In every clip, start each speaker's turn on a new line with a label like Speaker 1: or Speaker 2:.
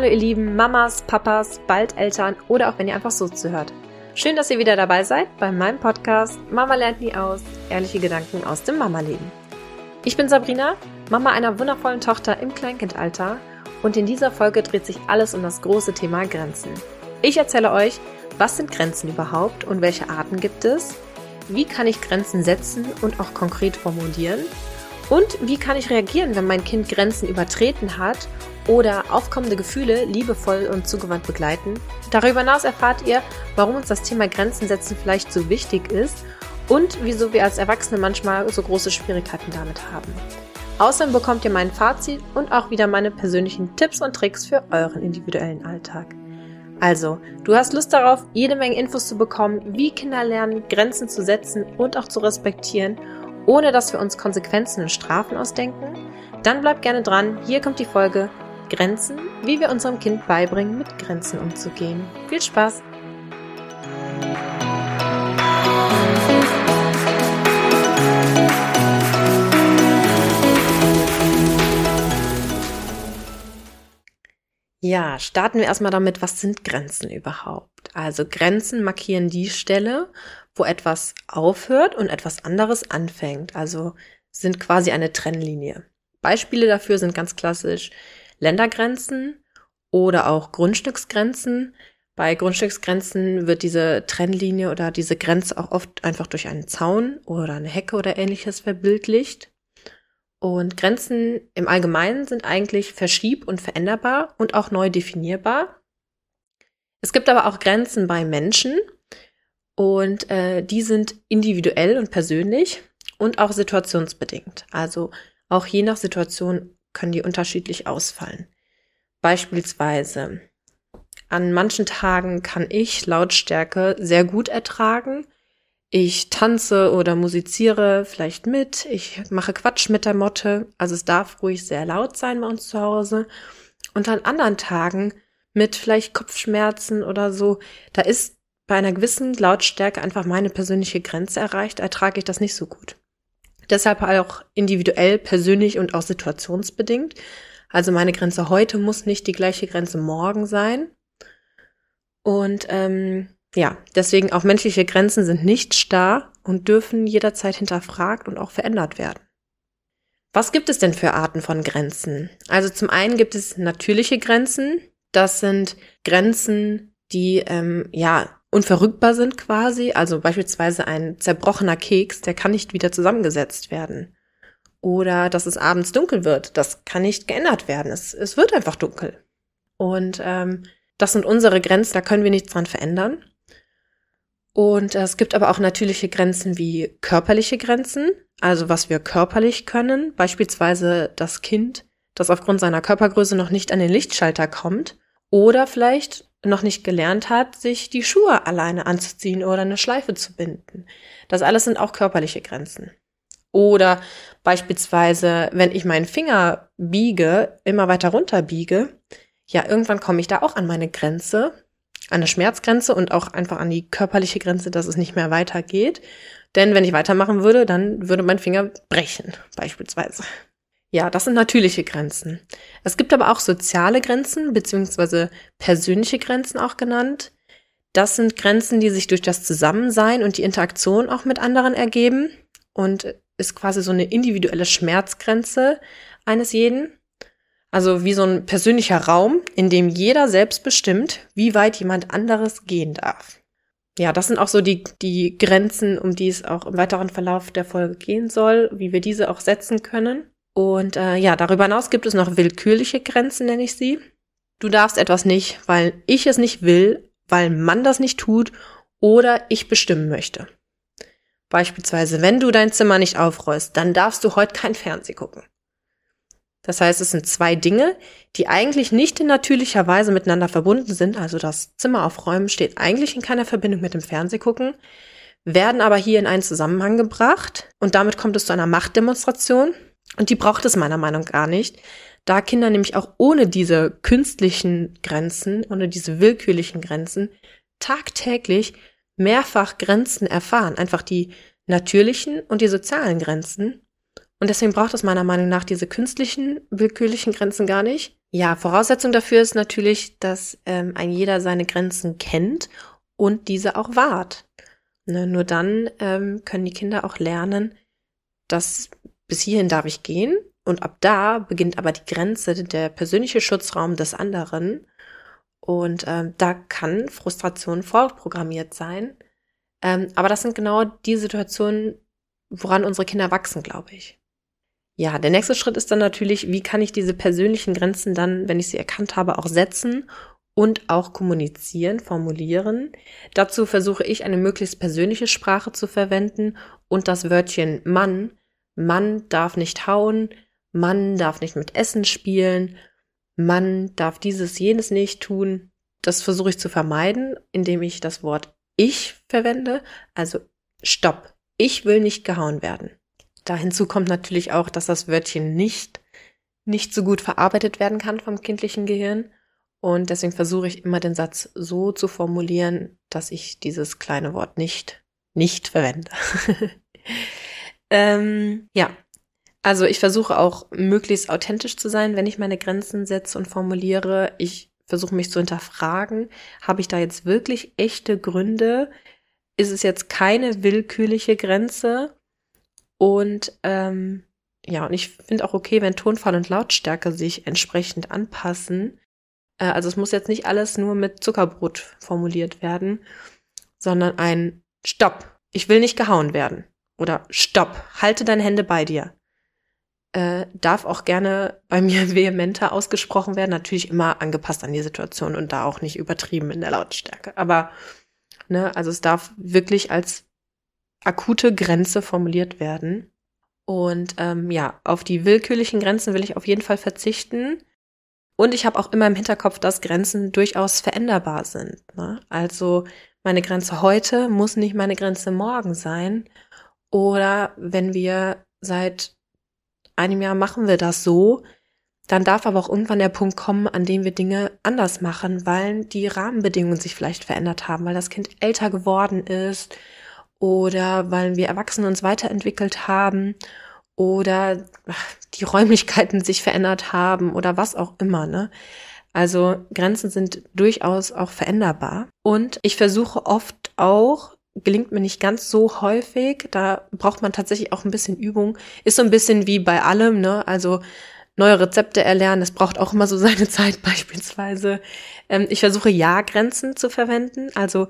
Speaker 1: Hallo ihr lieben Mamas, Papas, bald Eltern oder auch wenn ihr einfach so zuhört. Schön, dass ihr wieder dabei seid bei meinem Podcast Mama lernt nie aus, ehrliche Gedanken aus dem Mama-Leben. Ich bin Sabrina, Mama einer wundervollen Tochter im Kleinkindalter und in dieser Folge dreht sich alles um das große Thema Grenzen. Ich erzähle euch, was sind Grenzen überhaupt und welche Arten gibt es? Wie kann ich Grenzen setzen und auch konkret formulieren? Und wie kann ich reagieren, wenn mein Kind Grenzen übertreten hat oder aufkommende Gefühle liebevoll und zugewandt begleiten. Darüber hinaus erfahrt ihr, warum uns das Thema Grenzen setzen vielleicht so wichtig ist und wieso wir als Erwachsene manchmal so große Schwierigkeiten damit haben. Außerdem bekommt ihr mein Fazit und auch wieder meine persönlichen Tipps und Tricks für euren individuellen Alltag. Also, du hast Lust darauf, jede Menge Infos zu bekommen, wie Kinder lernen, Grenzen zu setzen und auch zu respektieren, ohne dass wir uns Konsequenzen und Strafen ausdenken? Dann bleib gerne dran, hier kommt die Folge Grenzen, wie wir unserem Kind beibringen, mit Grenzen umzugehen. Viel Spaß! Ja, starten wir erstmal damit, was sind Grenzen überhaupt? Also Grenzen markieren die Stelle, wo etwas aufhört und etwas anderes anfängt. Also sind quasi eine Trennlinie. Beispiele dafür sind ganz klassisch Ländergrenzen oder auch Grundstücksgrenzen. Bei Grundstücksgrenzen wird diese Trennlinie oder diese Grenze auch oft einfach durch einen Zaun oder eine Hecke oder ähnliches verbildlicht. Und Grenzen im Allgemeinen sind eigentlich verschieb- und veränderbar und auch neu definierbar. Es gibt aber auch Grenzen bei Menschen und äh, die sind individuell und persönlich und auch situationsbedingt. Also auch je nach Situation können die unterschiedlich ausfallen. Beispielsweise, an manchen Tagen kann ich Lautstärke sehr gut ertragen. Ich tanze oder musiziere vielleicht mit. Ich mache Quatsch mit der Motte. Also es darf ruhig sehr laut sein bei uns zu Hause. Und an anderen Tagen mit vielleicht Kopfschmerzen oder so, da ist bei einer gewissen Lautstärke einfach meine persönliche Grenze erreicht, ertrage ich das nicht so gut. Deshalb auch individuell, persönlich und auch situationsbedingt. Also meine Grenze heute muss nicht die gleiche Grenze morgen sein. Und ähm, ja, deswegen auch menschliche Grenzen sind nicht starr und dürfen jederzeit hinterfragt und auch verändert werden. Was gibt es denn für Arten von Grenzen? Also zum einen gibt es natürliche Grenzen. Das sind Grenzen, die ähm, ja unverrückbar sind quasi. Also beispielsweise ein zerbrochener Keks, der kann nicht wieder zusammengesetzt werden. Oder dass es abends dunkel wird, das kann nicht geändert werden. Es, es wird einfach dunkel. Und ähm, das sind unsere Grenzen, da können wir nichts dran verändern. Und äh, es gibt aber auch natürliche Grenzen wie körperliche Grenzen, also was wir körperlich können, beispielsweise das Kind, das aufgrund seiner Körpergröße noch nicht an den Lichtschalter kommt, oder vielleicht noch nicht gelernt hat, sich die Schuhe alleine anzuziehen oder eine Schleife zu binden. Das alles sind auch körperliche Grenzen. Oder beispielsweise, wenn ich meinen Finger biege, immer weiter runter biege, ja, irgendwann komme ich da auch an meine Grenze, an eine Schmerzgrenze und auch einfach an die körperliche Grenze, dass es nicht mehr weitergeht. Denn wenn ich weitermachen würde, dann würde mein Finger brechen, beispielsweise. Ja, das sind natürliche Grenzen. Es gibt aber auch soziale Grenzen, beziehungsweise persönliche Grenzen auch genannt. Das sind Grenzen, die sich durch das Zusammensein und die Interaktion auch mit anderen ergeben und ist quasi so eine individuelle Schmerzgrenze eines jeden. Also wie so ein persönlicher Raum, in dem jeder selbst bestimmt, wie weit jemand anderes gehen darf. Ja, das sind auch so die, die Grenzen, um die es auch im weiteren Verlauf der Folge gehen soll, wie wir diese auch setzen können. Und äh, ja, darüber hinaus gibt es noch willkürliche Grenzen, nenne ich sie. Du darfst etwas nicht, weil ich es nicht will, weil man das nicht tut oder ich bestimmen möchte. Beispielsweise, wenn du dein Zimmer nicht aufräust, dann darfst du heute kein Fernseh gucken. Das heißt, es sind zwei Dinge, die eigentlich nicht in natürlicher Weise miteinander verbunden sind. Also das Zimmer aufräumen steht eigentlich in keiner Verbindung mit dem Fernsehgucken, werden aber hier in einen Zusammenhang gebracht und damit kommt es zu einer Machtdemonstration und die braucht es meiner Meinung nach gar nicht, da Kinder nämlich auch ohne diese künstlichen Grenzen, ohne diese willkürlichen Grenzen tagtäglich mehrfach Grenzen erfahren, einfach die natürlichen und die sozialen Grenzen. Und deswegen braucht es meiner Meinung nach diese künstlichen, willkürlichen Grenzen gar nicht, Ja, Voraussetzung dafür ist natürlich, dass ähm, ein jeder seine Grenzen kennt und diese auch wahrt. Ne, nur dann ähm, können die Kinder auch lernen, dass bis hierhin darf ich gehen und ab da beginnt aber die Grenze, der persönliche Schutzraum des anderen. Und ähm, da kann Frustration vorprogrammiert sein. Ähm, aber das sind genau die Situationen, woran unsere Kinder wachsen, glaube ich. Ja, der nächste Schritt ist dann natürlich, wie kann ich diese persönlichen Grenzen dann, wenn ich sie erkannt habe, auch setzen und auch kommunizieren, formulieren. Dazu versuche ich eine möglichst persönliche Sprache zu verwenden und das Wörtchen Mann. Mann darf nicht hauen, Mann darf nicht mit Essen spielen, Mann darf dieses, jenes nicht tun. Das versuche ich zu vermeiden, indem ich das Wort ich verwende, also stopp. Ich will nicht gehauen werden. Da hinzu kommt natürlich auch, dass das Wörtchen nicht nicht so gut verarbeitet werden kann vom kindlichen Gehirn. Und deswegen versuche ich immer den Satz so zu formulieren, dass ich dieses kleine Wort nicht, nicht verwende. ähm, ja, also ich versuche auch möglichst authentisch zu sein, wenn ich meine Grenzen setze und formuliere. Ich versuche mich zu hinterfragen, habe ich da jetzt wirklich echte Gründe? Ist es jetzt keine willkürliche Grenze? Und ähm, ja, und ich finde auch okay, wenn Tonfall und Lautstärke sich entsprechend anpassen. Äh, also es muss jetzt nicht alles nur mit Zuckerbrot formuliert werden, sondern ein Stopp, ich will nicht gehauen werden. Oder Stopp, halte deine Hände bei dir. Äh, darf auch gerne bei mir vehementer ausgesprochen werden, natürlich immer angepasst an die Situation und da auch nicht übertrieben in der Lautstärke. Aber, ne, also es darf wirklich als akute Grenze formuliert werden. Und ähm, ja, auf die willkürlichen Grenzen will ich auf jeden Fall verzichten. Und ich habe auch immer im Hinterkopf, dass Grenzen durchaus veränderbar sind. Ne? Also meine Grenze heute muss nicht meine Grenze morgen sein. Oder wenn wir seit einem Jahr machen wir das so, dann darf aber auch irgendwann der Punkt kommen, an dem wir Dinge anders machen, weil die Rahmenbedingungen sich vielleicht verändert haben, weil das Kind älter geworden ist oder weil wir Erwachsene uns weiterentwickelt haben oder die Räumlichkeiten sich verändert haben oder was auch immer, ne? Also Grenzen sind durchaus auch veränderbar. Und ich versuche oft auch, gelingt mir nicht ganz so häufig, da braucht man tatsächlich auch ein bisschen Übung. Ist so ein bisschen wie bei allem, ne? Also neue Rezepte erlernen, das braucht auch immer so seine Zeit beispielsweise. Ähm, ich versuche Ja-Grenzen zu verwenden. Also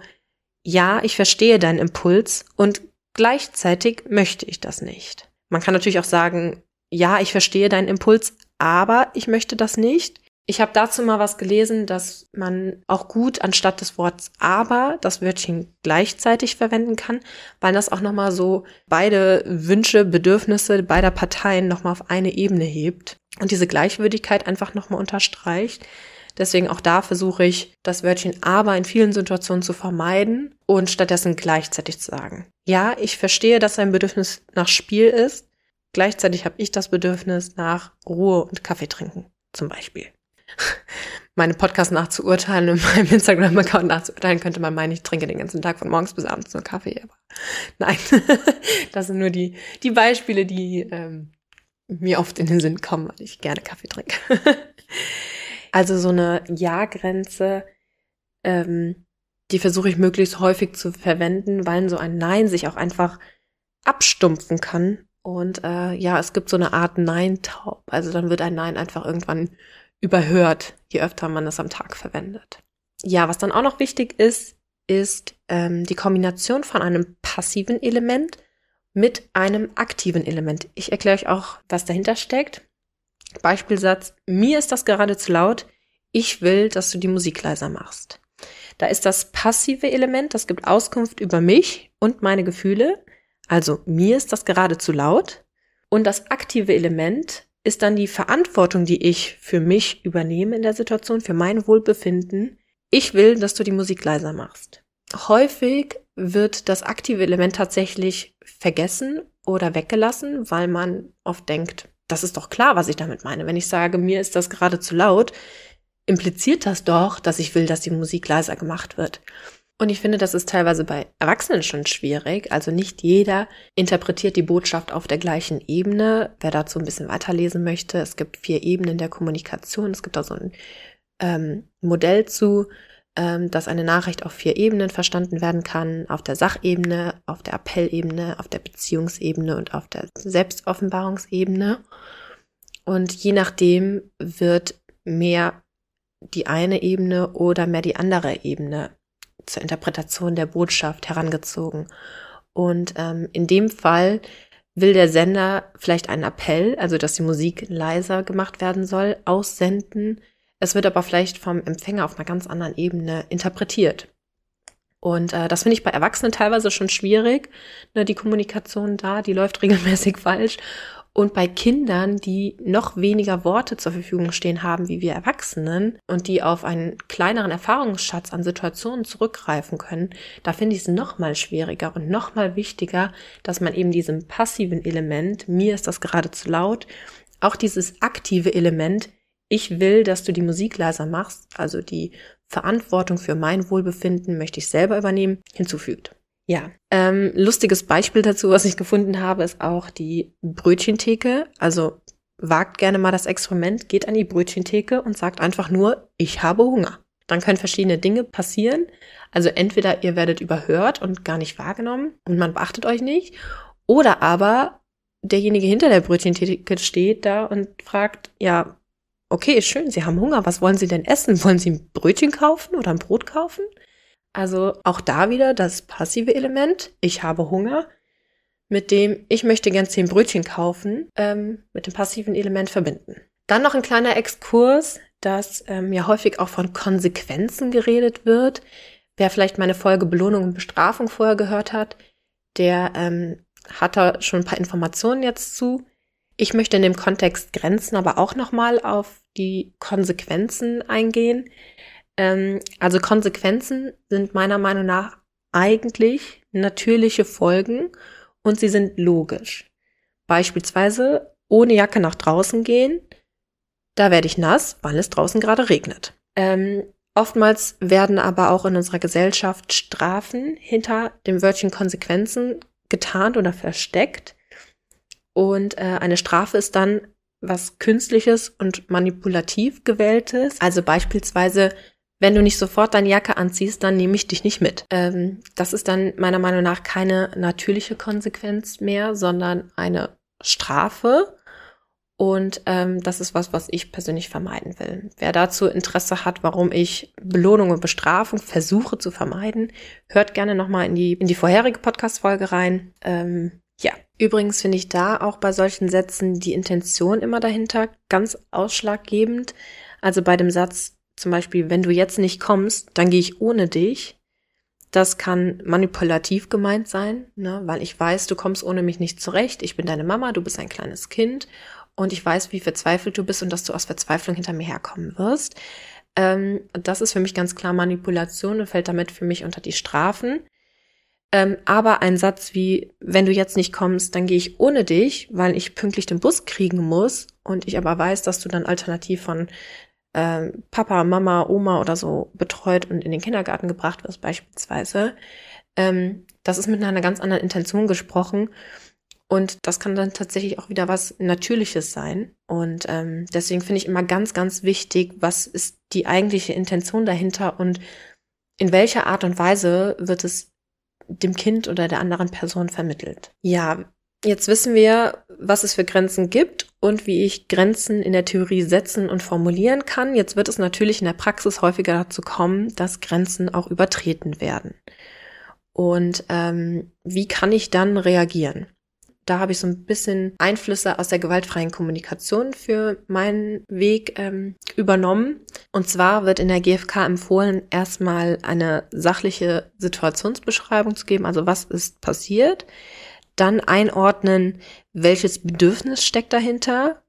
Speaker 1: ja, ich verstehe deinen Impuls und gleichzeitig möchte ich das nicht. Man kann natürlich auch sagen, ja, ich verstehe deinen Impuls, aber ich möchte das nicht. Ich habe dazu mal was gelesen, dass man auch gut anstatt des Wortes aber das Wörtchen gleichzeitig verwenden kann, weil das auch nochmal so beide Wünsche, Bedürfnisse beider Parteien nochmal auf eine Ebene hebt und diese Gleichwürdigkeit einfach nochmal unterstreicht. Deswegen auch da versuche ich, das Wörtchen aber in vielen Situationen zu vermeiden und stattdessen gleichzeitig zu sagen. Ja, ich verstehe, dass ein Bedürfnis nach Spiel ist. Gleichzeitig habe ich das Bedürfnis nach Ruhe und Kaffee trinken, zum Beispiel. Meine Podcast nachzuurteilen und meinem Instagram-Account nachzuurteilen, könnte man meinen, ich trinke den ganzen Tag von morgens bis abends nur Kaffee. Aber nein, das sind nur die, die Beispiele, die ähm, mir oft in den Sinn kommen, weil ich gerne Kaffee trinke. Also so eine Ja-Grenze, ähm, die versuche ich möglichst häufig zu verwenden, weil so ein Nein sich auch einfach abstumpfen kann. Und äh, ja, es gibt so eine Art Nein-Taub. Also dann wird ein Nein einfach irgendwann überhört, je öfter man es am Tag verwendet. Ja, was dann auch noch wichtig ist, ist ähm, die Kombination von einem passiven Element mit einem aktiven Element. Ich erkläre euch auch, was dahinter steckt. Beispielsatz, mir ist das gerade zu laut, ich will, dass du die Musik leiser machst. Da ist das passive Element, das gibt Auskunft über mich und meine Gefühle. Also mir ist das gerade zu laut. Und das aktive Element ist dann die Verantwortung, die ich für mich übernehme in der Situation, für mein Wohlbefinden. Ich will, dass du die Musik leiser machst. Häufig wird das aktive Element tatsächlich vergessen oder weggelassen, weil man oft denkt, das ist doch klar, was ich damit meine. Wenn ich sage, mir ist das gerade zu laut, impliziert das doch, dass ich will, dass die Musik leiser gemacht wird. Und ich finde, das ist teilweise bei Erwachsenen schon schwierig. Also nicht jeder interpretiert die Botschaft auf der gleichen Ebene. Wer dazu ein bisschen weiterlesen möchte, es gibt vier Ebenen der Kommunikation. Es gibt da so ein ähm, Modell zu, ähm, dass eine Nachricht auf vier Ebenen verstanden werden kann. Auf der Sachebene, auf der Appellebene, auf der Beziehungsebene und auf der Selbstoffenbarungsebene. Und je nachdem wird mehr die eine Ebene oder mehr die andere Ebene zur Interpretation der Botschaft herangezogen. Und ähm, in dem Fall will der Sender vielleicht einen Appell, also dass die Musik leiser gemacht werden soll, aussenden. Es wird aber vielleicht vom Empfänger auf einer ganz anderen Ebene interpretiert. Und äh, das finde ich bei Erwachsenen teilweise schon schwierig. Ne, die Kommunikation da, die läuft regelmäßig falsch. Und bei Kindern, die noch weniger Worte zur Verfügung stehen haben wie wir Erwachsenen und die auf einen kleineren Erfahrungsschatz an Situationen zurückgreifen können, da finde ich es noch mal schwieriger und noch mal wichtiger, dass man eben diesem passiven Element, mir ist das gerade zu laut, auch dieses aktive Element, ich will, dass du die Musik leiser machst, also die Verantwortung für mein Wohlbefinden möchte ich selber übernehmen, hinzufügt. Ja, ähm, lustiges Beispiel dazu, was ich gefunden habe, ist auch die Brötchentheke. Also wagt gerne mal das Experiment, geht an die Brötchentheke und sagt einfach nur, ich habe Hunger. Dann können verschiedene Dinge passieren. Also entweder ihr werdet überhört und gar nicht wahrgenommen und man beachtet euch nicht, oder aber derjenige hinter der Brötchentheke steht da und fragt, ja, okay, schön, Sie haben Hunger, was wollen Sie denn essen? Wollen Sie ein Brötchen kaufen oder ein Brot kaufen? Also auch da wieder das passive Element. Ich habe Hunger, mit dem ich möchte gern zehn Brötchen kaufen, ähm, mit dem passiven Element verbinden. Dann noch ein kleiner Exkurs, dass ähm, ja häufig auch von Konsequenzen geredet wird. Wer vielleicht meine Folge Belohnung und Bestrafung vorher gehört hat, der ähm, hat da schon ein paar Informationen jetzt zu. Ich möchte in dem Kontext Grenzen aber auch nochmal auf die Konsequenzen eingehen. Ähm, also Konsequenzen sind meiner Meinung nach eigentlich natürliche Folgen und sie sind logisch. Beispielsweise ohne Jacke nach draußen gehen, da werde ich nass, weil es draußen gerade regnet. Ähm, oftmals werden aber auch in unserer Gesellschaft Strafen hinter dem Wörtchen Konsequenzen getarnt oder versteckt. Und äh, eine Strafe ist dann was Künstliches und manipulativ gewähltes. Also beispielsweise wenn du nicht sofort deine Jacke anziehst, dann nehme ich dich nicht mit. Ähm, das ist dann meiner Meinung nach keine natürliche Konsequenz mehr, sondern eine Strafe. Und ähm, das ist was, was ich persönlich vermeiden will. Wer dazu Interesse hat, warum ich Belohnung und Bestrafung versuche zu vermeiden, hört gerne nochmal in die, in die vorherige Podcast-Folge rein. Ähm, ja, übrigens finde ich da auch bei solchen Sätzen die Intention immer dahinter ganz ausschlaggebend. Also bei dem Satz, zum Beispiel, wenn du jetzt nicht kommst, dann gehe ich ohne dich. Das kann manipulativ gemeint sein, ne? weil ich weiß, du kommst ohne mich nicht zurecht. Ich bin deine Mama, du bist ein kleines Kind und ich weiß, wie verzweifelt du bist und dass du aus Verzweiflung hinter mir herkommen wirst. Ähm, das ist für mich ganz klar Manipulation und fällt damit für mich unter die Strafen. Ähm, aber ein Satz wie, wenn du jetzt nicht kommst, dann gehe ich ohne dich, weil ich pünktlich den Bus kriegen muss und ich aber weiß, dass du dann alternativ von äh, Papa, Mama, Oma oder so betreut und in den Kindergarten gebracht wirst beispielsweise, ähm, das ist mit einer ganz anderen Intention gesprochen. Und das kann dann tatsächlich auch wieder was Natürliches sein. Und ähm, deswegen finde ich immer ganz, ganz wichtig, was ist die eigentliche Intention dahinter und in welcher Art und Weise wird es dem Kind oder der anderen Person vermittelt. Ja, Jetzt wissen wir, was es für Grenzen gibt und wie ich Grenzen in der Theorie setzen und formulieren kann. Jetzt wird es natürlich in der Praxis häufiger dazu kommen, dass Grenzen auch übertreten werden. Und ähm, wie kann ich dann reagieren? Da habe ich so ein bisschen Einflüsse aus der gewaltfreien Kommunikation für meinen Weg ähm, übernommen. Und zwar wird in der GfK empfohlen, erstmal eine sachliche Situationsbeschreibung zu geben. Also was ist passiert? Dann einordnen, welches Bedürfnis steckt dahinter.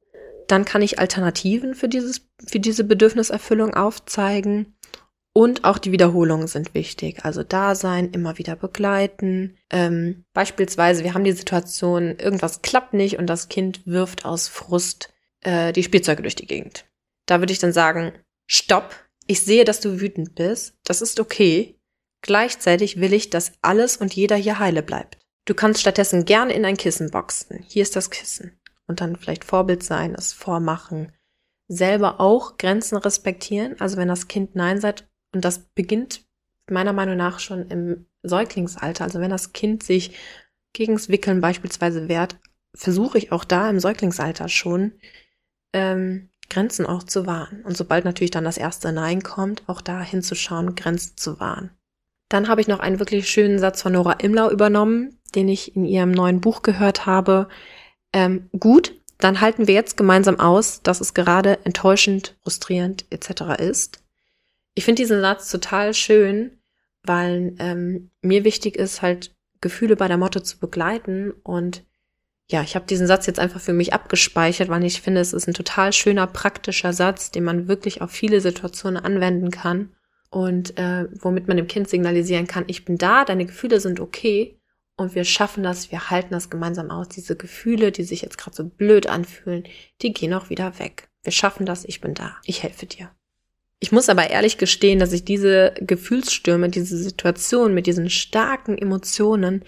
Speaker 1: Dann kann ich Alternativen für dieses, für diese Bedürfniserfüllung aufzeigen. Und auch die Wiederholungen sind wichtig. Also da sein, immer wieder begleiten. Ähm, beispielsweise, wir haben die Situation, irgendwas klappt nicht und das Kind wirft aus Frust äh, die Spielzeuge durch die Gegend. Da würde ich dann sagen, stopp, ich sehe, dass du wütend bist. Das ist okay. Gleichzeitig will ich, dass alles und jeder hier heile bleibt. Du kannst stattdessen gerne in ein Kissen boxen. Hier ist das Kissen. Und dann vielleicht Vorbild sein, es vormachen. Selber auch Grenzen respektieren. Also wenn das Kind Nein sagt, und das beginnt meiner Meinung nach schon im Säuglingsalter. Also wenn das Kind sich gegens Wickeln beispielsweise wehrt, versuche ich auch da im Säuglingsalter schon ähm, Grenzen auch zu wahren. Und sobald natürlich dann das erste Nein kommt, auch da hinzuschauen, Grenzen zu wahren. Dann habe ich noch einen wirklich schönen Satz von Nora Imlau übernommen, den ich in ihrem neuen Buch gehört habe. Ähm, gut, dann halten wir jetzt gemeinsam aus, dass es gerade enttäuschend, frustrierend etc. ist. Ich finde diesen Satz total schön, weil ähm, mir wichtig ist, halt Gefühle bei der Motto zu begleiten. Und ja, ich habe diesen Satz jetzt einfach für mich abgespeichert, weil ich finde, es ist ein total schöner, praktischer Satz, den man wirklich auf viele Situationen anwenden kann und äh, womit man dem Kind signalisieren kann, ich bin da, deine Gefühle sind okay und wir schaffen das, wir halten das gemeinsam aus. Diese Gefühle, die sich jetzt gerade so blöd anfühlen, die gehen auch wieder weg. Wir schaffen das, ich bin da, ich helfe dir. Ich muss aber ehrlich gestehen, dass ich diese Gefühlsstürme, diese Situation mit diesen starken Emotionen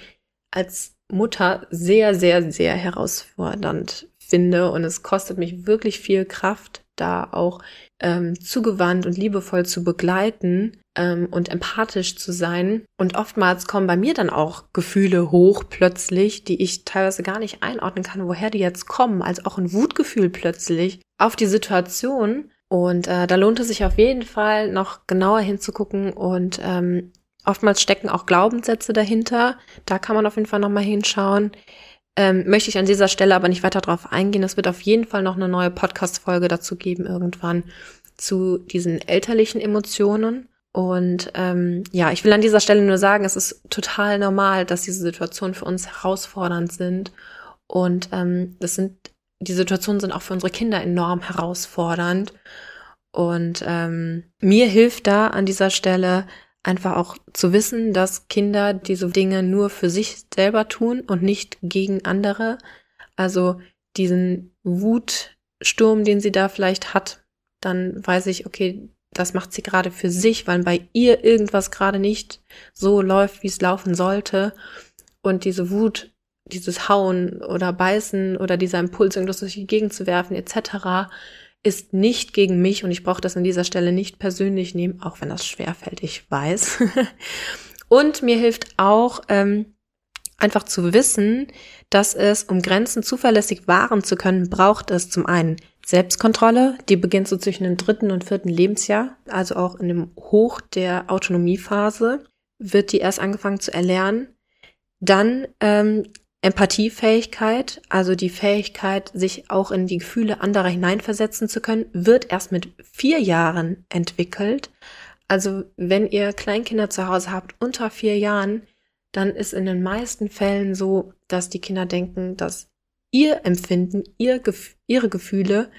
Speaker 1: als Mutter sehr, sehr, sehr herausfordernd finde. Und es kostet mich wirklich viel Kraft, da auch ähm, zugewandt und liebevoll zu begleiten ähm, und empathisch zu sein. Und oftmals kommen bei mir dann auch Gefühle hoch plötzlich, die ich teilweise gar nicht einordnen kann, woher die jetzt kommen. Also auch ein Wutgefühl plötzlich auf die Situation. Und äh, da lohnt es sich auf jeden Fall noch genauer hinzugucken und ähm, oftmals stecken auch Glaubenssätze dahinter. Da kann man auf jeden Fall nochmal hinschauen. Ähm, möchte ich an dieser Stelle aber nicht weiter drauf eingehen. Es wird auf jeden Fall noch eine neue Podcast-Folge dazu geben, irgendwann zu diesen elterlichen Emotionen. Und ähm, ja, ich will an dieser Stelle nur sagen, es ist total normal, dass diese Situationen für uns herausfordernd sind. Und ähm, das sind die Situationen sind auch für unsere Kinder enorm herausfordernd. Und ähm, mir hilft da an dieser Stelle einfach auch zu wissen, dass Kinder diese Dinge nur für sich selber tun und nicht gegen andere. Also diesen Wutsturm, den sie da vielleicht hat, dann weiß ich, okay, das macht sie gerade für sich, weil bei ihr irgendwas gerade nicht so läuft, wie es laufen sollte. Und diese Wut dieses Hauen oder Beißen oder dieser Impuls, irgendwas durch die Gegend zu werfen etc., ist nicht gegen mich und ich brauche das an dieser Stelle nicht persönlich nehmen, auch wenn das schwerfällt, ich weiß. und mir hilft auch ähm, einfach zu wissen, dass es, um Grenzen zuverlässig wahren zu können, braucht es zum einen Selbstkontrolle, die beginnt so zwischen dem dritten und vierten Lebensjahr, also auch in dem Hoch der Autonomiephase, wird die erst angefangen zu erlernen. Dann ähm, Empathiefähigkeit, also die Fähigkeit, sich auch in die Gefühle anderer hineinversetzen zu können, wird erst mit vier Jahren entwickelt. Also wenn ihr Kleinkinder zu Hause habt unter vier Jahren, dann ist in den meisten Fällen so, dass die Kinder denken, dass ihr Empfinden, ihr, ihre Gefühle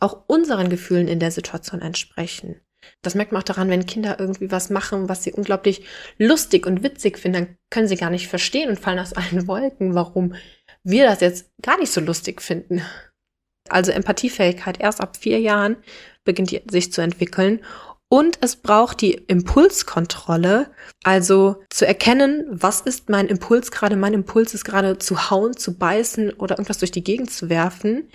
Speaker 1: auch unseren Gefühlen in der Situation entsprechen. Das merkt man auch daran, wenn Kinder irgendwie was machen, was sie unglaublich lustig und witzig finden, dann können sie gar nicht verstehen und fallen aus allen Wolken, warum wir das jetzt gar nicht so lustig finden. Also Empathiefähigkeit erst ab vier Jahren beginnt sich zu entwickeln. Und es braucht die Impulskontrolle, also zu erkennen, was ist mein Impuls gerade. Mein Impuls ist gerade zu hauen, zu beißen oder irgendwas durch die Gegend zu werfen.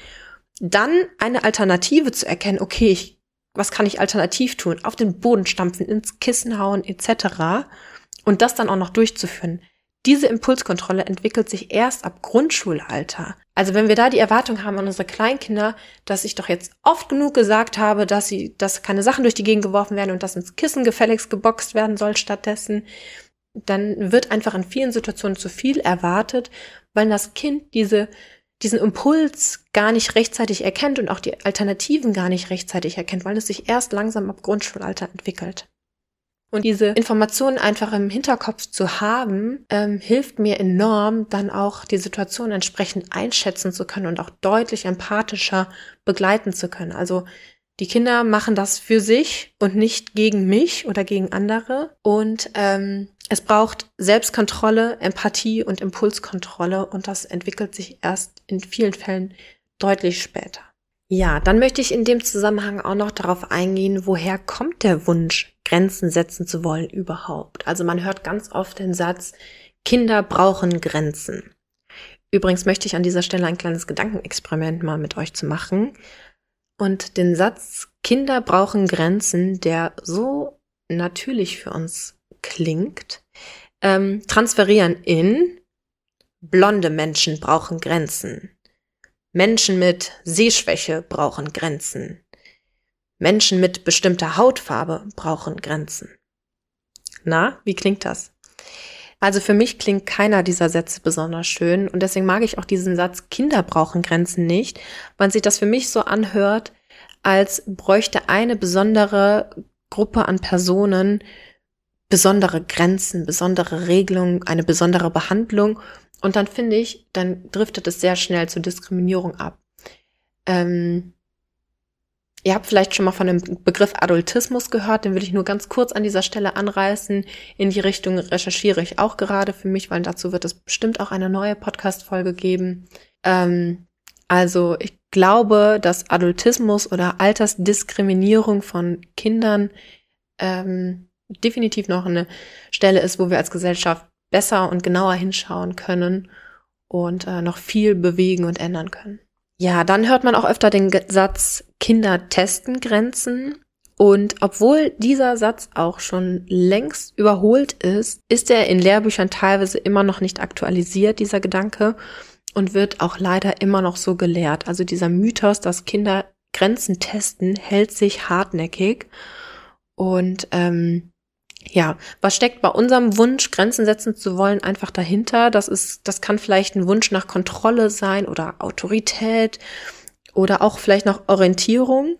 Speaker 1: Dann eine Alternative zu erkennen, okay, ich was kann ich alternativ tun? Auf den Boden stampfen, ins Kissen hauen etc. Und das dann auch noch durchzuführen. Diese Impulskontrolle entwickelt sich erst ab Grundschulalter. Also wenn wir da die Erwartung haben an unsere Kleinkinder, dass ich doch jetzt oft genug gesagt habe, dass sie, dass keine Sachen durch die Gegend geworfen werden und dass ins Kissen gefälligst geboxt werden soll stattdessen, dann wird einfach in vielen Situationen zu viel erwartet, weil das Kind diese diesen Impuls gar nicht rechtzeitig erkennt und auch die Alternativen gar nicht rechtzeitig erkennt, weil es sich erst langsam ab Grundschulalter entwickelt. Und diese Informationen einfach im Hinterkopf zu haben, ähm, hilft mir enorm, dann auch die Situation entsprechend einschätzen zu können und auch deutlich empathischer begleiten zu können. Also die Kinder machen das für sich und nicht gegen mich oder gegen andere. Und ähm, es braucht Selbstkontrolle, Empathie und Impulskontrolle und das entwickelt sich erst in vielen Fällen deutlich später. Ja, dann möchte ich in dem Zusammenhang auch noch darauf eingehen, woher kommt der Wunsch Grenzen setzen zu wollen überhaupt. Also man hört ganz oft den Satz, Kinder brauchen Grenzen. Übrigens möchte ich an dieser Stelle ein kleines Gedankenexperiment mal mit euch zu machen und den Satz Kinder brauchen Grenzen, der so natürlich für uns klingt, ähm, transferieren in blonde Menschen brauchen Grenzen. Menschen mit Sehschwäche brauchen Grenzen. Menschen mit bestimmter Hautfarbe brauchen Grenzen. Na, wie klingt das? Also für mich klingt keiner dieser Sätze besonders schön und deswegen mag ich auch diesen Satz Kinder brauchen Grenzen nicht, weil sich das für mich so anhört, als bräuchte eine besondere Gruppe an Personen besondere Grenzen, besondere Regelungen, eine besondere Behandlung und dann finde ich, dann driftet es sehr schnell zur Diskriminierung ab. Ähm, Ihr habt vielleicht schon mal von dem Begriff Adultismus gehört, den will ich nur ganz kurz an dieser Stelle anreißen. In die Richtung recherchiere ich auch gerade für mich, weil dazu wird es bestimmt auch eine neue Podcast-Folge geben. Ähm, also ich glaube, dass Adultismus oder Altersdiskriminierung von Kindern ähm, definitiv noch eine Stelle ist, wo wir als Gesellschaft besser und genauer hinschauen können und äh, noch viel bewegen und ändern können. Ja, dann hört man auch öfter den Satz, Kinder testen Grenzen. Und obwohl dieser Satz auch schon längst überholt ist, ist er in Lehrbüchern teilweise immer noch nicht aktualisiert, dieser Gedanke, und wird auch leider immer noch so gelehrt. Also dieser Mythos, dass Kinder Grenzen testen, hält sich hartnäckig. Und ähm, ja, was steckt bei unserem Wunsch, Grenzen setzen zu wollen, einfach dahinter? Das ist, das kann vielleicht ein Wunsch nach Kontrolle sein oder Autorität oder auch vielleicht noch Orientierung.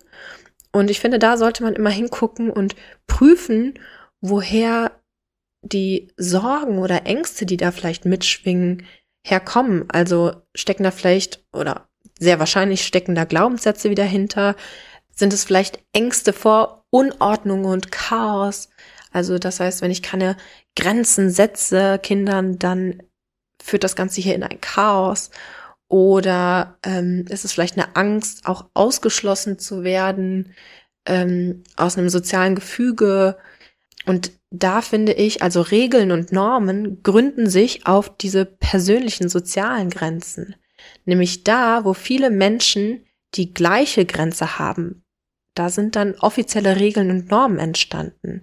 Speaker 1: Und ich finde, da sollte man immer hingucken und prüfen, woher die Sorgen oder Ängste, die da vielleicht mitschwingen, herkommen. Also stecken da vielleicht oder sehr wahrscheinlich stecken da Glaubenssätze wieder hinter. Sind es vielleicht Ängste vor Unordnung und Chaos? Also das heißt, wenn ich keine Grenzen setze Kindern, dann führt das Ganze hier in ein Chaos. Oder ähm, ist es vielleicht eine Angst, auch ausgeschlossen zu werden ähm, aus einem sozialen Gefüge? Und da finde ich, also Regeln und Normen gründen sich auf diese persönlichen sozialen Grenzen. Nämlich da, wo viele Menschen die gleiche Grenze haben. Da sind dann offizielle Regeln und Normen entstanden.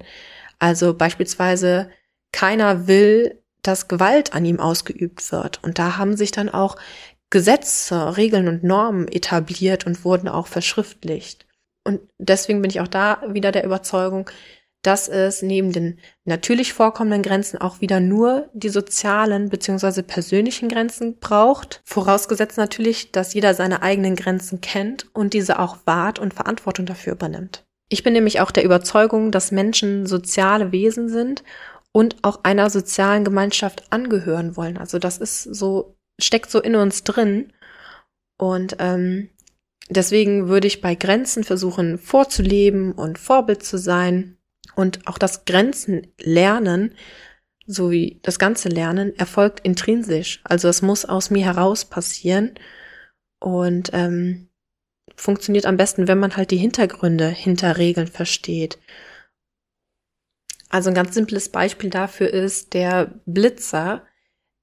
Speaker 1: Also beispielsweise keiner will, dass Gewalt an ihm ausgeübt wird. Und da haben sich dann auch Gesetze, Regeln und Normen etabliert und wurden auch verschriftlicht. Und deswegen bin ich auch da wieder der Überzeugung, dass es neben den natürlich vorkommenden Grenzen auch wieder nur die sozialen beziehungsweise persönlichen Grenzen braucht. Vorausgesetzt natürlich, dass jeder seine eigenen Grenzen kennt und diese auch wahrt und Verantwortung dafür übernimmt. Ich bin nämlich auch der Überzeugung, dass Menschen soziale Wesen sind und auch einer sozialen Gemeinschaft angehören wollen. Also das ist so, steckt so in uns drin. Und ähm, deswegen würde ich bei Grenzen versuchen vorzuleben und Vorbild zu sein. Und auch das Grenzen lernen, sowie das ganze Lernen, erfolgt intrinsisch. Also es muss aus mir heraus passieren. Und ähm, funktioniert am besten, wenn man halt die Hintergründe hinter Regeln versteht. Also ein ganz simples Beispiel dafür ist der Blitzer.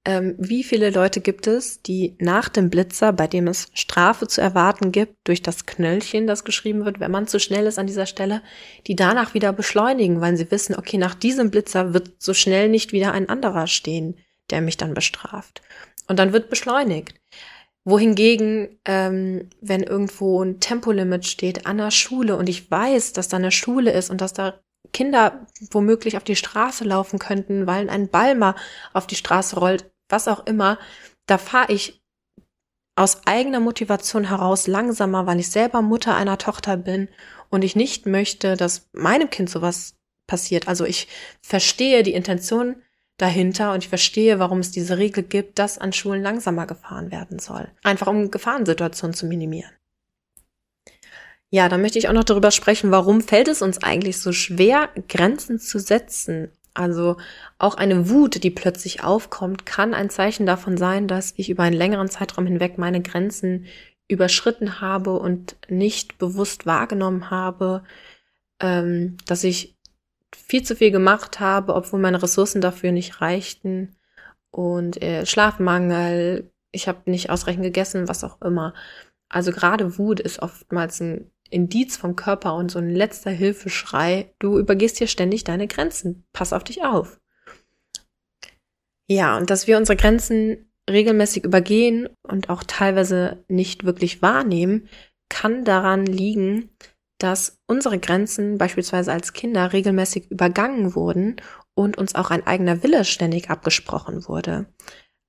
Speaker 1: Ähm, wie viele Leute gibt es, die nach dem Blitzer, bei dem es Strafe zu erwarten gibt, durch das Knöllchen, das geschrieben wird, wenn man zu schnell ist an dieser Stelle, die danach wieder beschleunigen, weil sie wissen, okay, nach diesem Blitzer wird so schnell nicht wieder ein anderer stehen, der mich dann bestraft. Und dann wird beschleunigt wohingegen, ähm, wenn irgendwo ein Tempolimit steht an der Schule und ich weiß, dass da eine Schule ist und dass da Kinder womöglich auf die Straße laufen könnten, weil ein Ball mal auf die Straße rollt, was auch immer, da fahre ich aus eigener Motivation heraus langsamer, weil ich selber Mutter einer Tochter bin und ich nicht möchte, dass meinem Kind sowas passiert. Also ich verstehe die Intention dahinter und ich verstehe, warum es diese Regel gibt, dass an Schulen langsamer gefahren werden soll. Einfach um Gefahrensituationen zu minimieren. Ja, dann möchte ich auch noch darüber sprechen, warum fällt es uns eigentlich so schwer, Grenzen zu setzen. Also auch eine Wut, die plötzlich aufkommt, kann ein Zeichen davon sein, dass ich über einen längeren Zeitraum hinweg meine Grenzen überschritten habe und nicht bewusst wahrgenommen habe, ähm, dass ich viel zu viel gemacht habe, obwohl meine Ressourcen dafür nicht reichten. Und äh, Schlafmangel, ich habe nicht ausreichend gegessen, was auch immer. Also gerade Wut ist oftmals ein Indiz vom Körper und so ein letzter Hilfeschrei. Du übergehst hier ständig deine Grenzen. Pass auf dich auf. Ja, und dass wir unsere Grenzen regelmäßig übergehen und auch teilweise nicht wirklich wahrnehmen, kann daran liegen, dass unsere Grenzen beispielsweise als Kinder regelmäßig übergangen wurden und uns auch ein eigener Wille ständig abgesprochen wurde.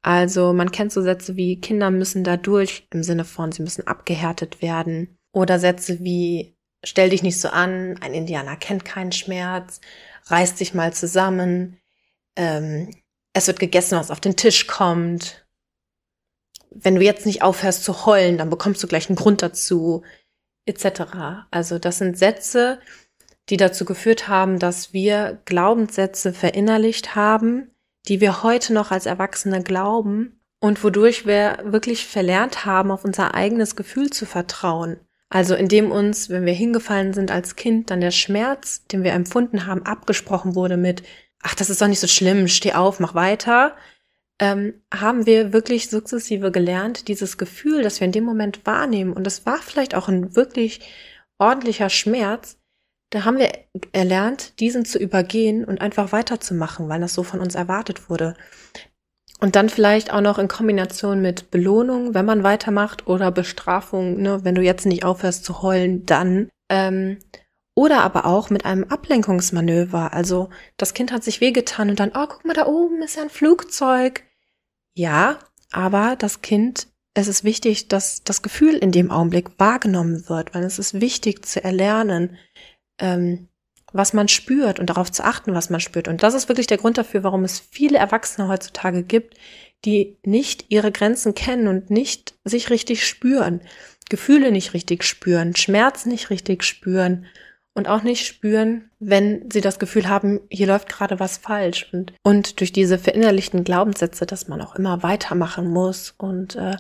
Speaker 1: Also man kennt so Sätze wie Kinder müssen da durch im Sinne von sie müssen abgehärtet werden oder Sätze wie stell dich nicht so an, ein Indianer kennt keinen Schmerz, reiß dich mal zusammen, ähm, es wird gegessen, was auf den Tisch kommt. Wenn du jetzt nicht aufhörst zu heulen, dann bekommst du gleich einen Grund dazu, etc. Also das sind Sätze, die dazu geführt haben, dass wir Glaubenssätze verinnerlicht haben, die wir heute noch als Erwachsene glauben und wodurch wir wirklich verlernt haben, auf unser eigenes Gefühl zu vertrauen. Also indem uns, wenn wir hingefallen sind als Kind, dann der Schmerz, den wir empfunden haben, abgesprochen wurde mit, ach, das ist doch nicht so schlimm, steh auf, mach weiter, ähm, haben wir wirklich sukzessive gelernt, dieses Gefühl, das wir in dem Moment wahrnehmen, und das war vielleicht auch ein wirklich ordentlicher Schmerz, da haben wir erlernt, diesen zu übergehen und einfach weiterzumachen, weil das so von uns erwartet wurde. Und dann vielleicht auch noch in Kombination mit Belohnung, wenn man weitermacht, oder Bestrafung, ne, wenn du jetzt nicht aufhörst zu heulen, dann. Ähm, oder aber auch mit einem Ablenkungsmanöver. Also das Kind hat sich wehgetan und dann, oh, guck mal, da oben ist ja ein Flugzeug. Ja, aber das Kind, es ist wichtig, dass das Gefühl in dem Augenblick wahrgenommen wird, weil es ist wichtig zu erlernen, ähm, was man spürt und darauf zu achten, was man spürt. Und das ist wirklich der Grund dafür, warum es viele Erwachsene heutzutage gibt, die nicht ihre Grenzen kennen und nicht sich richtig spüren, Gefühle nicht richtig spüren, Schmerz nicht richtig spüren und auch nicht spüren, wenn sie das Gefühl haben, hier läuft gerade was falsch. Und, und durch diese verinnerlichten Glaubenssätze, dass man auch immer weitermachen muss und äh,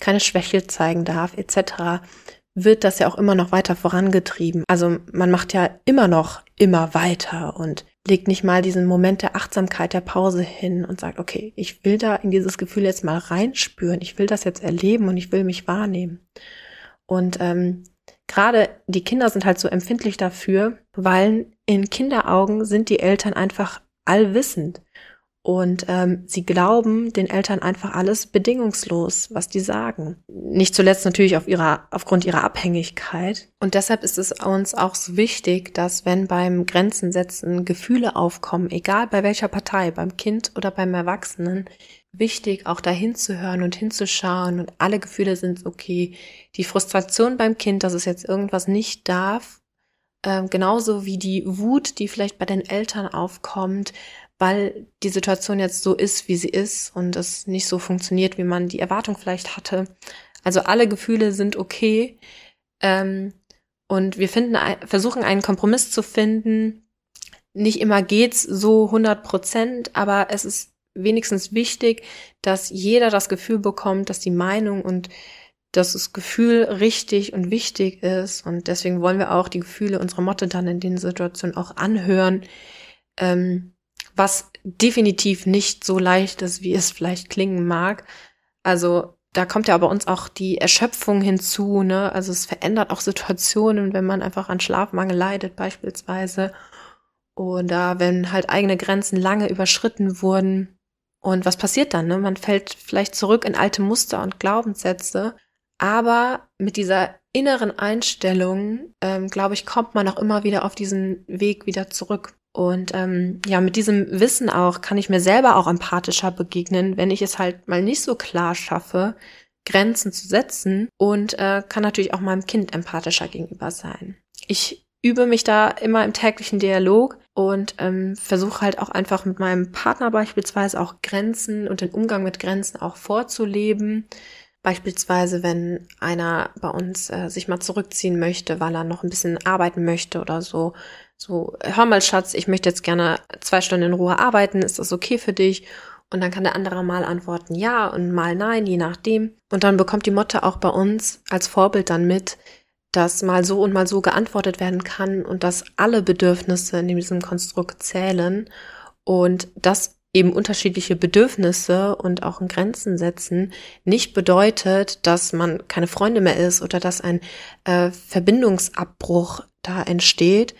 Speaker 1: keine Schwäche zeigen darf, etc., wird das ja auch immer noch weiter vorangetrieben. Also man macht ja immer noch immer weiter und legt nicht mal diesen Moment der Achtsamkeit, der Pause hin und sagt, okay, ich will da in dieses Gefühl jetzt mal reinspüren, ich will das jetzt erleben und ich will mich wahrnehmen. Und ähm, gerade die Kinder sind halt so empfindlich dafür, weil in Kinderaugen sind die Eltern einfach allwissend. Und ähm, sie glauben den Eltern einfach alles bedingungslos, was die sagen. Nicht zuletzt natürlich auf ihrer, aufgrund ihrer Abhängigkeit. Und deshalb ist es uns auch so wichtig, dass wenn beim Grenzen setzen Gefühle aufkommen, egal bei welcher Partei, beim Kind oder beim Erwachsenen, wichtig, auch dahin zu hören und hinzuschauen und alle Gefühle sind okay. Die Frustration beim Kind, dass es jetzt irgendwas nicht darf, äh, genauso wie die Wut, die vielleicht bei den Eltern aufkommt, weil die Situation jetzt so ist, wie sie ist und es nicht so funktioniert, wie man die Erwartung vielleicht hatte. Also alle Gefühle sind okay. Ähm, und wir finden, versuchen einen Kompromiss zu finden. Nicht immer geht's so 100 Prozent, aber es ist wenigstens wichtig, dass jeder das Gefühl bekommt, dass die Meinung und dass das Gefühl richtig und wichtig ist. Und deswegen wollen wir auch die Gefühle unserer Motte dann in den Situationen auch anhören, ähm, was definitiv nicht so leicht ist, wie es vielleicht klingen mag. Also da kommt ja bei uns auch die Erschöpfung hinzu, ne? Also es verändert auch Situationen, wenn man einfach an Schlafmangel leidet beispielsweise. Oder wenn halt eigene Grenzen lange überschritten wurden. Und was passiert dann? Ne? Man fällt vielleicht zurück in alte Muster und Glaubenssätze. Aber mit dieser inneren Einstellung, ähm, glaube ich, kommt man auch immer wieder auf diesen Weg wieder zurück. Und ähm, ja, mit diesem Wissen auch kann ich mir selber auch empathischer begegnen, wenn ich es halt mal nicht so klar schaffe, Grenzen zu setzen und äh, kann natürlich auch meinem Kind empathischer gegenüber sein. Ich übe mich da immer im täglichen Dialog und ähm, versuche halt auch einfach mit meinem Partner beispielsweise auch Grenzen und den Umgang mit Grenzen auch vorzuleben. Beispielsweise, wenn einer bei uns äh, sich mal zurückziehen möchte, weil er noch ein bisschen arbeiten möchte oder so. So, hör mal, Schatz, ich möchte jetzt gerne zwei Stunden in Ruhe arbeiten. Ist das okay für dich? Und dann kann der andere mal antworten ja und mal nein, je nachdem. Und dann bekommt die Motte auch bei uns als Vorbild dann mit, dass mal so und mal so geantwortet werden kann und dass alle Bedürfnisse in diesem Konstrukt zählen und dass eben unterschiedliche Bedürfnisse und auch in Grenzen setzen nicht bedeutet, dass man keine Freunde mehr ist oder dass ein äh, Verbindungsabbruch da entsteht,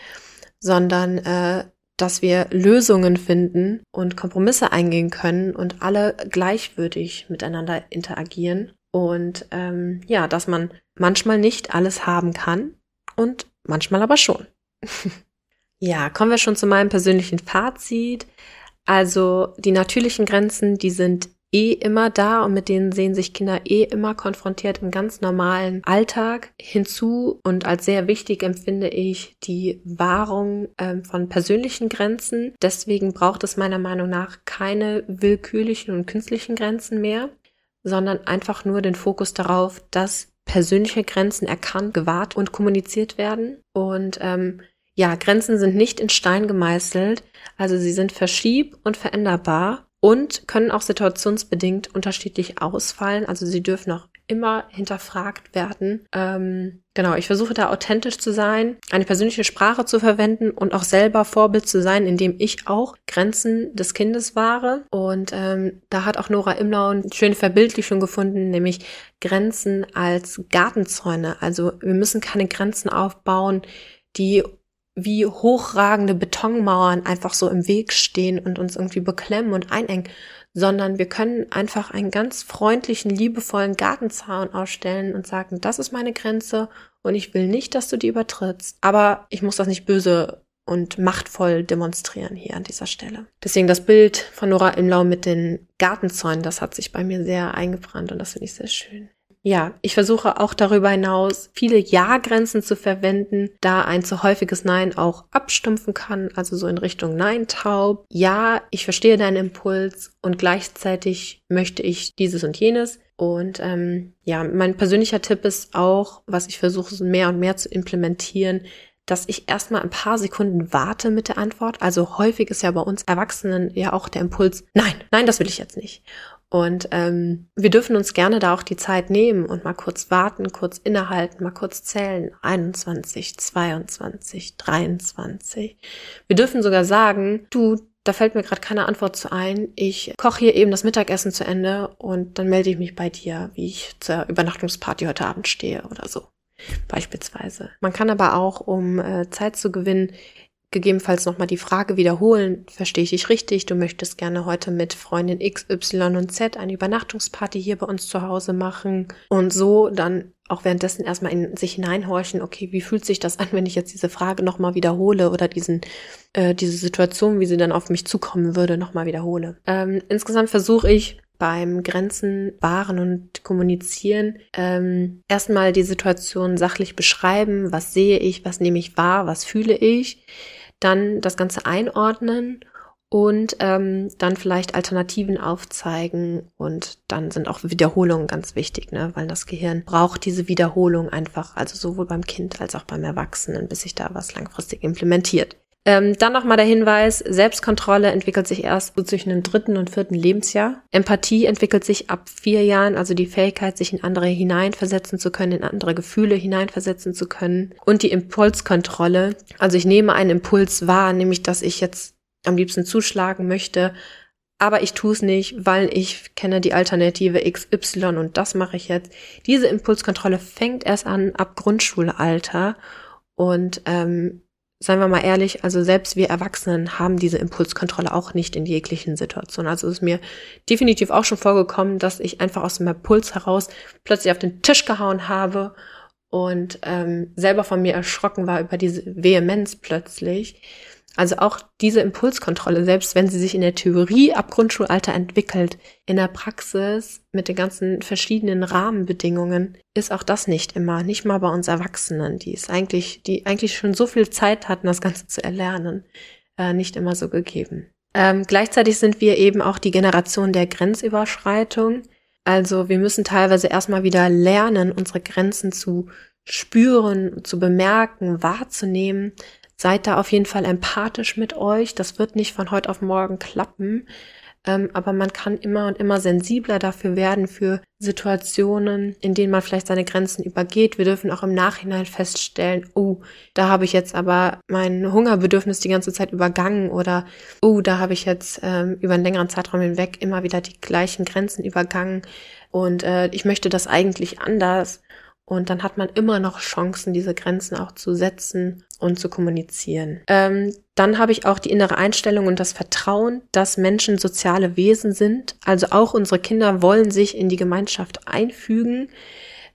Speaker 1: sondern äh, dass wir Lösungen finden und Kompromisse eingehen können und alle gleichwürdig miteinander interagieren und ähm, ja, dass man manchmal nicht alles haben kann und manchmal aber schon. ja, kommen wir schon zu meinem persönlichen Fazit. Also die natürlichen Grenzen, die sind eh immer da und mit denen sehen sich Kinder eh immer konfrontiert im ganz normalen Alltag. Hinzu und als sehr wichtig empfinde ich die Wahrung ähm, von persönlichen Grenzen. Deswegen braucht es meiner Meinung nach keine willkürlichen und künstlichen Grenzen mehr, sondern einfach nur den Fokus darauf, dass persönliche Grenzen erkannt, gewahrt und kommuniziert werden. Und ähm, ja, Grenzen sind nicht in Stein gemeißelt, also sie sind verschieb- und veränderbar und können auch situationsbedingt unterschiedlich ausfallen. Also sie dürfen auch immer hinterfragt werden. Ähm, genau, ich versuche da authentisch zu sein, eine persönliche Sprache zu verwenden und auch selber Vorbild zu sein, indem ich auch Grenzen des Kindes wahre. Und ähm, da hat auch Nora Imlau eine schöne Verbildlichung gefunden, nämlich Grenzen als Gartenzäune. Also wir müssen keine Grenzen aufbauen, die wie hochragende Betonmauern einfach so im Weg stehen und uns irgendwie beklemmen und einengen, sondern wir können einfach einen ganz freundlichen, liebevollen Gartenzaun ausstellen und sagen, das ist meine Grenze und ich will nicht, dass du die übertrittst. Aber ich muss das nicht böse und machtvoll demonstrieren hier an dieser Stelle. Deswegen das Bild von Nora Imlau mit den Gartenzäunen, das hat sich bei mir sehr eingebrannt und das finde ich sehr schön. Ja, ich versuche auch darüber hinaus viele Ja-Grenzen zu verwenden, da ein zu häufiges Nein auch abstumpfen kann, also so in Richtung Nein taub. Ja, ich verstehe deinen Impuls und gleichzeitig möchte ich dieses und jenes. Und ähm, ja, mein persönlicher Tipp ist auch, was ich versuche mehr und mehr zu implementieren, dass ich erstmal ein paar Sekunden warte mit der Antwort. Also häufig ist ja bei uns Erwachsenen ja auch der Impuls, nein, nein, das will ich jetzt nicht. Und ähm, wir dürfen uns gerne da auch die Zeit nehmen und mal kurz warten, kurz innehalten, mal kurz zählen. 21, 22, 23. Wir dürfen sogar sagen, du, da fällt mir gerade keine Antwort zu ein. Ich koche hier eben das Mittagessen zu Ende und dann melde ich mich bei dir, wie ich zur Übernachtungsparty heute Abend stehe oder so. Beispielsweise. Man kann aber auch, um äh, Zeit zu gewinnen, gegebenenfalls nochmal die Frage wiederholen, verstehe ich dich richtig, du möchtest gerne heute mit Freundin X, Y und Z eine Übernachtungsparty hier bei uns zu Hause machen und so dann auch währenddessen erstmal in sich hineinhorchen, okay, wie fühlt sich das an, wenn ich jetzt diese Frage nochmal wiederhole oder diesen, äh, diese Situation, wie sie dann auf mich zukommen würde, nochmal wiederhole. Ähm, insgesamt versuche ich beim Grenzen wahren und kommunizieren ähm, erstmal die Situation sachlich beschreiben, was sehe ich, was nehme ich wahr, was fühle ich dann das Ganze einordnen und ähm, dann vielleicht Alternativen aufzeigen und dann sind auch Wiederholungen ganz wichtig, ne? weil das Gehirn braucht diese Wiederholung einfach, also sowohl beim Kind als auch beim Erwachsenen, bis sich da was langfristig implementiert. Ähm, dann nochmal der Hinweis, Selbstkontrolle entwickelt sich erst so zwischen dem dritten und vierten Lebensjahr. Empathie entwickelt sich ab vier Jahren, also die Fähigkeit, sich in andere hineinversetzen zu können, in andere Gefühle hineinversetzen zu können. Und die Impulskontrolle, also ich nehme einen Impuls wahr, nämlich dass ich jetzt am liebsten zuschlagen möchte, aber ich tue es nicht, weil ich kenne die Alternative XY und das mache ich jetzt. Diese Impulskontrolle fängt erst an ab Grundschulalter und ähm, seien wir mal ehrlich, also selbst wir Erwachsenen haben diese Impulskontrolle auch nicht in jeglichen Situationen. Also ist mir definitiv auch schon vorgekommen, dass ich einfach aus dem Impuls heraus plötzlich auf den Tisch gehauen habe und ähm, selber von mir erschrocken war über diese Vehemenz plötzlich. Also auch diese Impulskontrolle, selbst wenn sie sich in der Theorie ab Grundschulalter entwickelt, in der Praxis mit den ganzen verschiedenen Rahmenbedingungen, ist auch das nicht immer, nicht mal bei uns Erwachsenen, die ist eigentlich, die eigentlich schon so viel Zeit hatten, das Ganze zu erlernen, äh, nicht immer so gegeben. Ähm, gleichzeitig sind wir eben auch die Generation der Grenzüberschreitung. Also wir müssen teilweise erstmal wieder lernen, unsere Grenzen zu spüren, zu bemerken, wahrzunehmen, Seid da auf jeden Fall empathisch mit euch. Das wird nicht von heute auf morgen klappen. ähm, aber man kann immer und immer sensibler dafür werden für Situationen, in denen man vielleicht seine Grenzen übergeht. Wir dürfen auch im Nachhinein feststellen, oh, da habe ich jetzt aber mein Hungerbedürfnis die ganze Zeit übergangen oder oh, da habe ich jetzt ähm, über einen längeren Zeitraum hinweg immer wieder die gleichen Grenzen übergangen und äh, ich möchte das eigentlich anders. Und dann hat man immer noch Chancen, diese Grenzen auch zu setzen und zu kommunizieren. Ähm, dann habe ich auch die innere Einstellung und das Vertrauen, dass Menschen soziale Wesen sind. Also auch unsere Kinder wollen sich in die Gemeinschaft einfügen.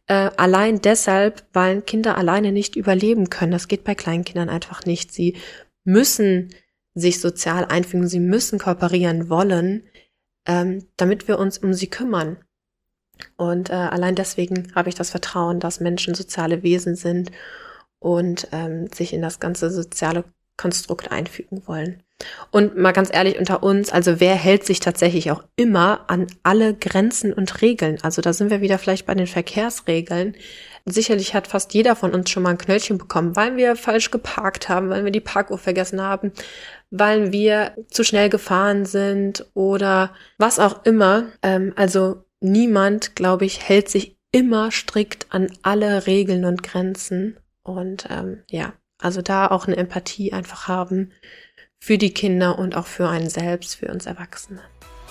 Speaker 1: Äh, allein deshalb, weil Kinder alleine nicht überleben können. Das geht bei Kleinkindern einfach nicht. Sie müssen sich sozial einfügen, sie müssen kooperieren wollen, ähm, damit wir uns um sie kümmern. Und äh, allein deswegen habe ich das Vertrauen, dass Menschen soziale Wesen sind und ähm, sich in das ganze soziale Konstrukt einfügen wollen. Und mal ganz ehrlich unter uns, also wer hält sich tatsächlich auch immer an alle Grenzen und Regeln? Also da sind wir wieder vielleicht bei den Verkehrsregeln. Sicherlich hat fast jeder von uns schon mal ein Knöllchen bekommen, weil wir falsch geparkt haben, weil wir die Parkuhr vergessen haben, weil wir zu schnell gefahren sind oder was auch immer. Ähm, also niemand, glaube ich, hält sich immer strikt an alle Regeln und Grenzen. Und ähm, ja, also da auch eine Empathie einfach haben für die Kinder und auch für einen selbst, für uns Erwachsene.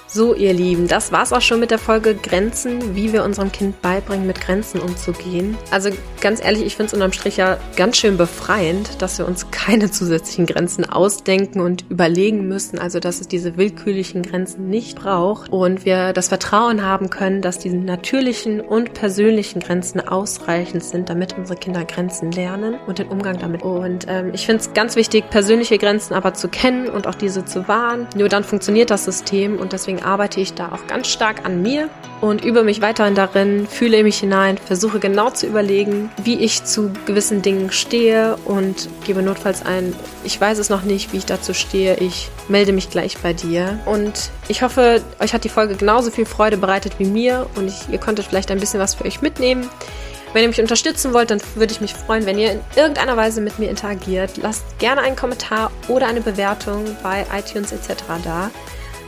Speaker 1: So, ihr Lieben, das war's auch schon mit der Folge Grenzen, wie wir unserem Kind beibringen, mit Grenzen umzugehen. Also ganz ehrlich, ich finde es unterm Strich ja ganz schön befreiend, dass wir uns keine zusätzlichen Grenzen ausdenken und überlegen müssen, also dass es diese willkürlichen Grenzen nicht braucht und wir das Vertrauen haben können, dass diese natürlichen und persönlichen Grenzen ausreichend sind, damit unsere Kinder Grenzen lernen und den Umgang damit. Und ähm, ich finde es ganz wichtig, persönliche Grenzen aber zu kennen und auch diese zu wahren. Nur dann funktioniert das System und deswegen deswegen arbeite ich da auch ganz stark an mir und übe mich weiterhin darin, fühle mich hinein, versuche genau zu überlegen, wie ich zu gewissen Dingen stehe und gebe notfalls ein, ich weiß es noch nicht, wie ich dazu stehe, ich melde mich gleich bei dir. Und ich hoffe, euch hat die Folge genauso viel Freude bereitet wie mir und ich, ihr konntet vielleicht ein bisschen was für euch mitnehmen. Wenn ihr mich unterstützen wollt, dann würde ich mich freuen, wenn ihr in irgendeiner Weise mit mir interagiert. Lasst gerne einen Kommentar oder eine Bewertung bei iTunes etc. da.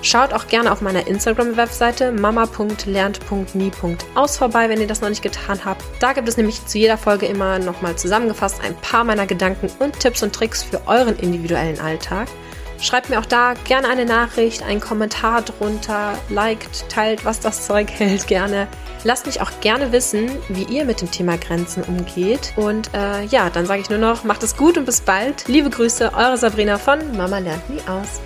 Speaker 1: Schaut auch gerne auf meiner Instagram-Webseite mama.lernt.nie.aus vorbei, wenn ihr das noch nicht getan habt. Da gibt es nämlich zu jeder Folge immer nochmal zusammengefasst ein paar meiner Gedanken und Tipps und Tricks für euren individuellen Alltag. Schreibt mir auch da gerne eine Nachricht, einen Kommentar drunter, liked, teilt, was das Zeug hält, gerne. Lasst mich auch gerne wissen, wie ihr mit dem Thema Grenzen umgeht. Und äh, ja, dann sage ich nur noch, macht es gut und bis bald. Liebe Grüße, eure Sabrina von Mama lernt nie aus.